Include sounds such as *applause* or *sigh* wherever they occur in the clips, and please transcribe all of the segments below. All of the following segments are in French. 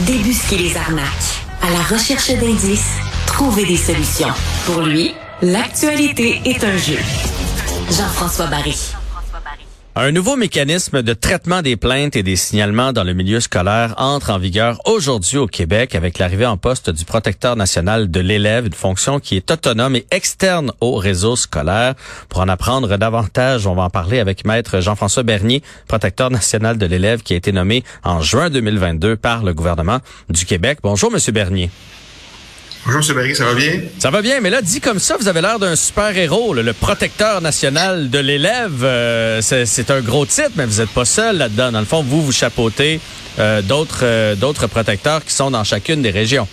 Débusquer les arnaques. À la recherche d'indices, trouver des solutions. Pour lui, l'actualité est un jeu. Jean-François Barry. Un nouveau mécanisme de traitement des plaintes et des signalements dans le milieu scolaire entre en vigueur aujourd'hui au Québec avec l'arrivée en poste du protecteur national de l'élève, une fonction qui est autonome et externe au réseau scolaire. Pour en apprendre davantage, on va en parler avec maître Jean-François Bernier, protecteur national de l'élève qui a été nommé en juin 2022 par le gouvernement du Québec. Bonjour monsieur Bernier. Bonjour, M. Barry, ça va bien? Ça va bien, mais là, dit comme ça, vous avez l'air d'un super-héros, le protecteur national de l'élève. Euh, c'est un gros titre, mais vous n'êtes pas seul là-dedans. Dans le fond, vous, vous chapeautez euh, d'autres euh, d'autres protecteurs qui sont dans chacune des régions.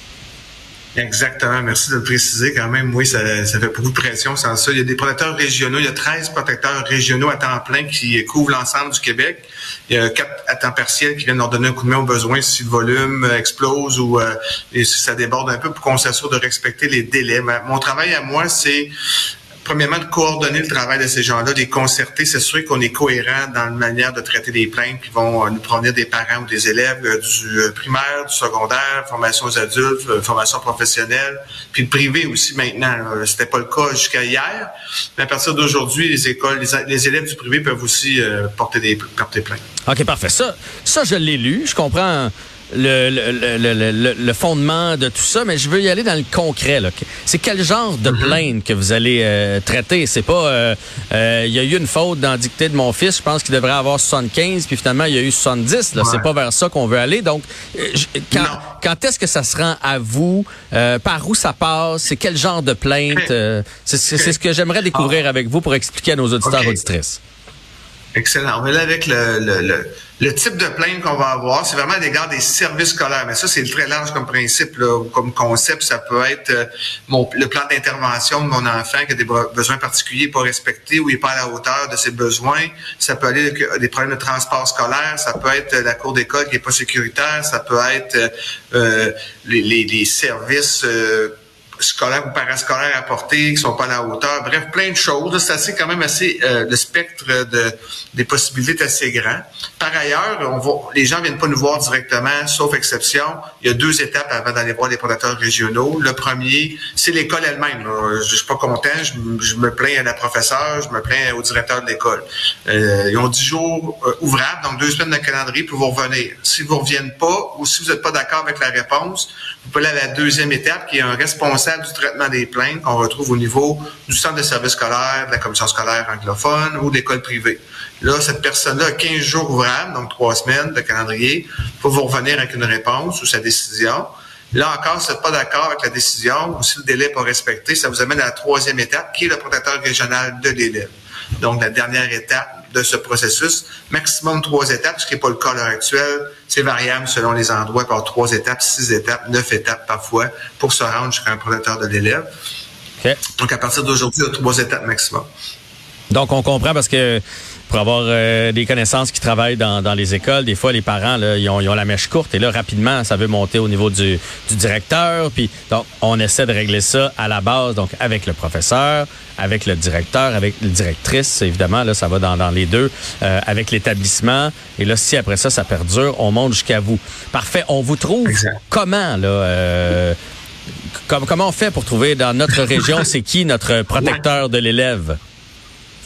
Exactement. Merci de le préciser quand même. Oui, ça, fait beaucoup de pression sans ça. Il y a des protecteurs régionaux. Il y a 13 protecteurs régionaux à temps plein qui couvrent l'ensemble du Québec. Il y a quatre à temps partiel qui viennent leur donner un coup de main au besoin si le volume explose ou euh, si ça déborde un peu pour qu'on s'assure de respecter les délais. mon travail à moi, c'est premièrement, de coordonner le travail de ces gens-là, de les concerter, s'assurer qu'on est cohérent dans la manière de traiter des plaintes qui vont euh, nous provenir des parents ou des élèves euh, du euh, primaire, du secondaire, formation aux adultes, formation professionnelle, puis le privé aussi maintenant. C'était pas le cas jusqu'à hier, mais à partir d'aujourd'hui, les écoles, les, élèves du privé peuvent aussi porter des porter plaintes. OK, parfait. Ça, ça je l'ai lu. Je comprends le, le, le, le, fondement de tout ça, mais je veux y aller dans le concret. C'est quel genre de mhm. plainte que vous allez euh, traiter? C'est pas... Euh, euh, il y a eu une faute dans la dictée de mon fils, je pense qu'il devrait avoir 75, puis finalement, il y a eu 70. Là, C'est pas vers ça qu'on veut aller. Donc, quand, quand est-ce que ça se rend à vous? par où ça passe? C'est quel genre de plainte? c'est ce que j'aimerais découvrir ah. avec vous pour expliquer à nos auditeurs et auditrices. Excellent. Va aller avec le, le, le, type de plainte qu'on va avoir. C'est vraiment à l'égard des services scolaires. Mais ça, c'est très large comme principe, là, comme concept. Ça peut être euh, mon, le plan d'intervention de mon enfant qui a des besoins particuliers pas respectés ou il n'est pas à la hauteur de ses besoins. Ça peut aller avec des problèmes de transport scolaire. Ça peut être la cour d'école qui n'est pas sécuritaire. Ça peut être euh, les, les, les, services... Euh, scolaires ou parascolaires apportés qui sont pas à la hauteur. Bref, plein de choses. C'est assez quand même assez euh, le spectre de des possibilités assez grand. Par ailleurs, on va, les gens viennent pas nous voir directement, sauf exception. Il y a deux étapes avant d'aller voir les prédateurs régionaux. Le premier, c'est l'école elle-même. Je suis pas content, je, me plains à la professeure, je me plains au directeur de l'école. Euh, ils ont dix jours euh, ouvrables, donc deux semaines de calendrier pour vous revenir. Si vous reviennent pas ou si vous n'êtes pas d'accord avec la réponse, vous pouvez aller à la deuxième étape qui est un responsable du traitement des plaintes qu'on retrouve au niveau du centre de service scolaire, de la commission scolaire anglophone ou de l'école privée. Là, cette personne-là a 15 jours ouvrables, donc trois semaines de calendrier, pour vous revenir avec une réponse ou sa décision. Là encore, si vous n'êtes pas d'accord avec la décision ou si le délai n'est pas respecté, ça vous amène à la troisième étape, qui est le protecteur régional de l'élève. Donc, la dernière étape de ce processus, maximum trois étapes, ce qui n'est pas le cas à l'heure actuelle. C'est variable selon les endroits, par trois étapes, six étapes, neuf étapes parfois, pour se rendre jusqu'à un protecteur de l'élève. Donc, à partir d'aujourd'hui, il y a trois étapes maximum. Donc, on comprend parce que pour avoir euh, des connaissances qui travaillent dans, dans, les écoles, des fois, les parents, là, ils, ont, ils ont la mèche courte et là, rapidement, ça veut monter au niveau du, du directeur. Puis, donc, on essaie de régler ça à la base, donc avec le professeur, avec le directeur, avec la directrice, évidemment, là, ça va dans, dans les deux, euh, avec l'établissement. Et là, si après ça, ça perdure, on monte jusqu'à vous. Parfait. On vous trouve comment, là? Euh, comment on fait pour trouver dans notre région, *laughs* c'est qui notre protecteur de l'élève?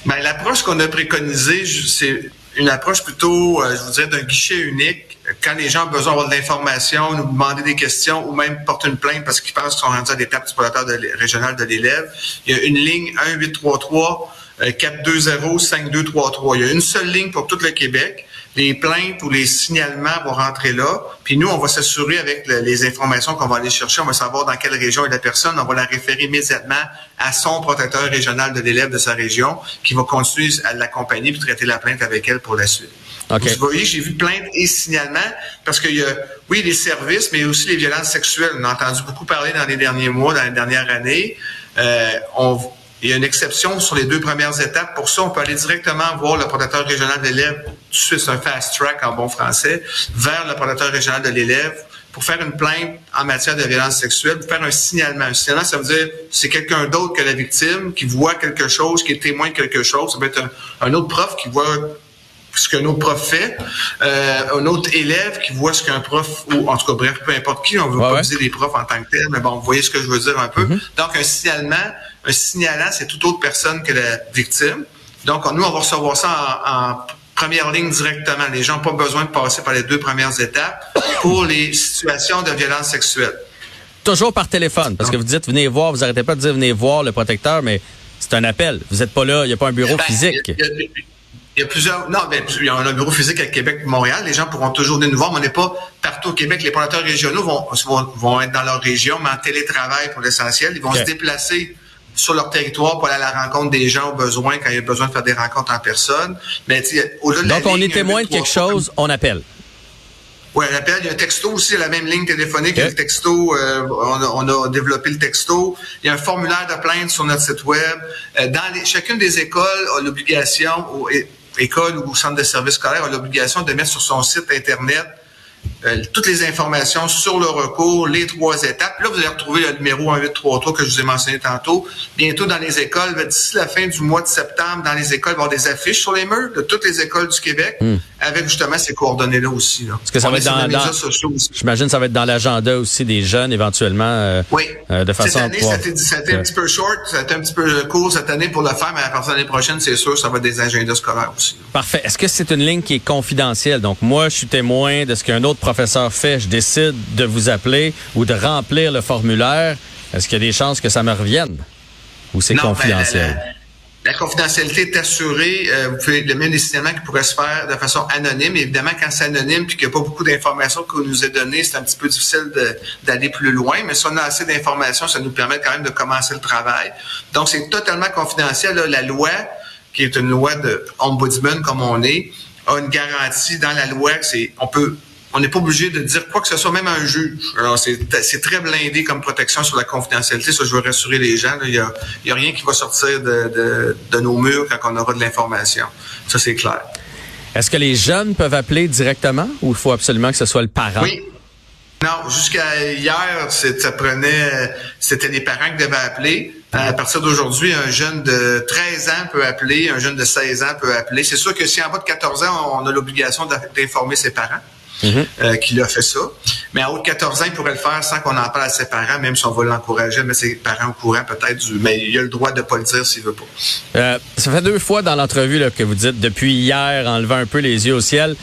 Ben, l'approche qu'on a préconisée, c'est une approche plutôt, euh, je vous dirais, d'un guichet unique. Quand les gens ont besoin d'avoir de l'information, nous demander des questions ou même porter une plainte parce qu'ils pensent qu'ils sont rendus à l'étape du protecteur régional de l'élève, il y a une ligne 1833 420 5233. Il y a une seule ligne pour tout le Québec les plaintes ou les signalements vont rentrer là. Puis nous, on va s'assurer avec les informations qu'on va aller chercher, on va savoir dans quelle région est la personne, on va la référer immédiatement à son protecteur régional de l'élève de sa région qui va continuer à l'accompagner puis traiter la plainte avec elle pour la suite. Vous voyez, j'ai vu plainte et signalement parce qu'il y a, oui, les services, mais aussi les violences sexuelles. On a entendu beaucoup parler dans les derniers mois, dans les dernières années. Euh, on, il y a une exception sur les deux premières étapes. Pour ça, on peut aller directement voir le protecteur régional de l'élève, c'est un fast track en bon français, vers le protecteur régional de l'élève pour faire une plainte en matière de violence sexuelle, pour faire un signalement. Un signalement, ça veut dire c'est quelqu'un d'autre que la victime qui voit quelque chose, qui est témoin de quelque chose. Ça peut être un, autre prof qui voit ce qu'un autre prof fait, euh, un autre élève qui voit ce qu'un prof, ou en tout cas, bref, peu importe qui, on veut pas viser les profs en tant que tel, mais bon, vous voyez ce que je veux dire un peu. Mm-hmm. Donc, un signalement, un signalant, c'est toute autre personne que la victime. Donc, nous, on va recevoir ça en, première ligne directement. Les gens n'ont pas besoin de passer par les deux premières étapes pour les situations de violence sexuelle. Toujours par téléphone, parce que vous dites venez voir, vous arrêtez pas de dire venez voir le protecteur, mais c'est un appel. Vous n'êtes pas là, il n'y a pas un bureau ben, physique. Il y a plusieurs. Non, ben, il y a un bureau physique à Québec et Montréal. Les gens pourront toujours venir nous voir, mais on n'est pas partout au Québec. Les promoteurs régionaux vont, vont, être dans leur région, mais en télétravail pour l'essentiel. Ils vont se déplacer sur leur territoire pour aller à la rencontre des gens au besoin quand il y a besoin de faire des rencontres en personne. Mais au-delà de Donc, on est témoin de quelque chose, on appelle. Oui, on appelle. Il y a un texto aussi, la même ligne téléphonique. Il y a le texto, euh, on, a, développé le texto. Il y a un formulaire de plainte sur notre site web. Euh, dans les, chacune des écoles a l'obligation, école ou centre de service scolaire a l'obligation de mettre sur son site Internet euh, toutes les informations sur le recours, les trois étapes. Là, vous allez retrouver le numéro 1833 que je vous ai mentionné tantôt. Bientôt dans les écoles, d'ici la fin du mois de septembre, dans les écoles, il va y avoir des affiches sur les murs de toutes les écoles du Québec hmm. avec justement ces coordonnées-là aussi. Là. Est-ce que ça va être dans, dans J'imagine que ça va être dans l'agenda aussi des jeunes éventuellement. Euh, oui. Euh, de façon cette année, ça a été un petit peu short, ça a été un petit peu court cette année pour le faire, mais à partir de l'année prochaine, c'est sûr, ça va être des agendas scolaires aussi. Parfait. Est-ce que c'est une ligne qui est confidentielle? Donc moi, je suis témoin de ce qu'un autre professeur fait, je décide de vous appeler ou de remplir le formulaire, est-ce qu'il y a des chances que ça me revienne? Ou c'est ben, confidentiel? la, confidentialité est assurée. Euh, vous pouvez le même des qui pourrait se faire de façon anonyme. Évidemment, quand c'est anonyme puis qu'il n'y a pas beaucoup d'informations qu'on nous a données, c'est un petit peu difficile d'aller plus loin. Mais si on a assez d'informations, ça nous permet quand même de commencer le travail. Donc, c'est totalement confidentiel. La loi, qui est une loi de ombudsman comme on est, a une garantie dans la loi. C'est on peut on n'est pas obligé de dire quoi que ce soit, même un juge. Alors, c'est très blindé comme protection sur la confidentialité. Ça, je veux rassurer les gens. Il n'y a, y a, rien qui va sortir de, de, nos murs quand on aura de l'information. Ça, c'est clair. Est-ce que les jeunes peuvent appeler directement ou il faut absolument que ce soit le parent? Oui. Non, jusqu'à hier, ça prenait, c'était les parents qui devaient appeler. À partir d'aujourd'hui, un jeune de 13 ans peut appeler, un jeune de 16 ans peut appeler. C'est sûr que si en bas de 14 ans, on a l'obligation d'informer ses parents. Mhm. Euh, qui l'a fait ça. Mais à haut de 14 ans, il pourrait le faire sans qu'on en parle à ses parents, même si on va l'encourager, mais ses parents au courant peut-être du. Mais il a le droit de pas le dire s'il veut pas. Euh, ça fait deux fois dans l'entrevue que vous dites depuis hier, en levant un peu les yeux au ciel.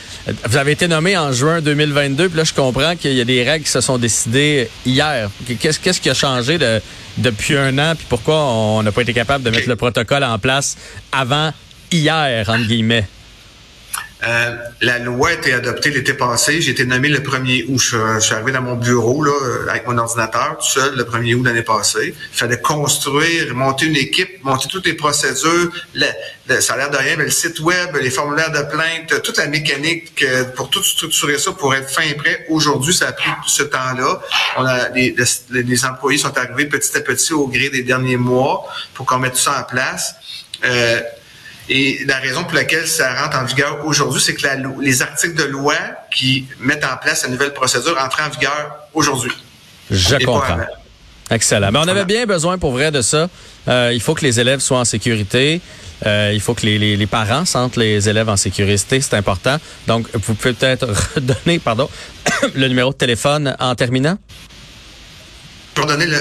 Vous avez été nommé en juin 2022, puis là je comprends qu'il y a des règles qui se sont décidées hier. Qu'est-ce qu'est-ce qui a changé de, depuis un an, puis pourquoi on n'a pas été capable de mettre le protocole en place avant hier, entre guillemets? Euh, la loi a été adoptée l'été passé. J'ai été nommé le 1er août. Je, suis arrivé dans mon bureau là, avec mon ordinateur tout seul le 1er août l'année passée. Il fallait construire, monter une équipe, monter toutes les procédures. Le, ça a l'air de rien, mais le site web, les formulaires de plainte, toute la mécanique euh, pour tout structurer ça pour être fin et prêt. Aujourd'hui, ça a pris ce temps-là. On a les, les, employés sont arrivés petit à petit au gré des derniers mois pour qu'on mette tout ça en place. Euh, et la raison pour laquelle ça rentre en vigueur aujourd'hui, c'est que les articles de loi qui mettent en place la nouvelle procédure entrent en vigueur aujourd'hui. Je comprends. Excellent. Mais on avait bien besoin pour vrai de ça. Euh, il faut que les élèves soient en sécurité. Euh, il faut que les, les, parents sentent les élèves en sécurité. C'est important. Donc, vous pouvez peut-être *laughs* redonner, pardon, *coughs* le numéro de téléphone en terminant. Je vais donner le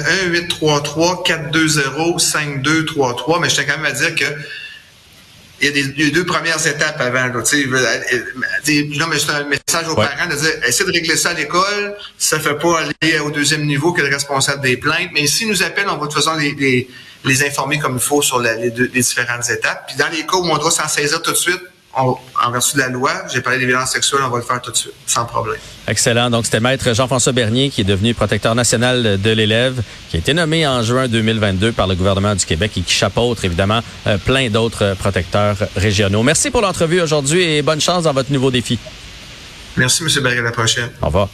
1-833-420-5233, mais je tiens quand même à dire que il y a des deux premières étapes avant. Là, sais, non, mais c'est un message aux parents de dire essayez de régler ça à l'école. Ça fait pas aller au deuxième niveau que le responsable des plaintes. Mais s'ils nous appellent, on va de toute façon les, les, informer comme il faut sur les, deux, les différentes étapes. Puis dans les cas où on doit s'en saisir tout de suite, en vertu de la loi, j'ai parlé des violences sexuelles, on va le faire tout de suite, sans problème. Excellent. Donc, c'était Maître Jean-François Bernier, qui est devenu protecteur national de l'élève, qui a été nommé en juin 2022 par le gouvernement du Québec et qui chapeaute, évidemment, euh, plein d'autres protecteurs régionaux. Merci pour l'entrevue aujourd'hui et bonne chance dans votre nouveau défi. Merci, M. Bernier. À la prochaine. Au revoir.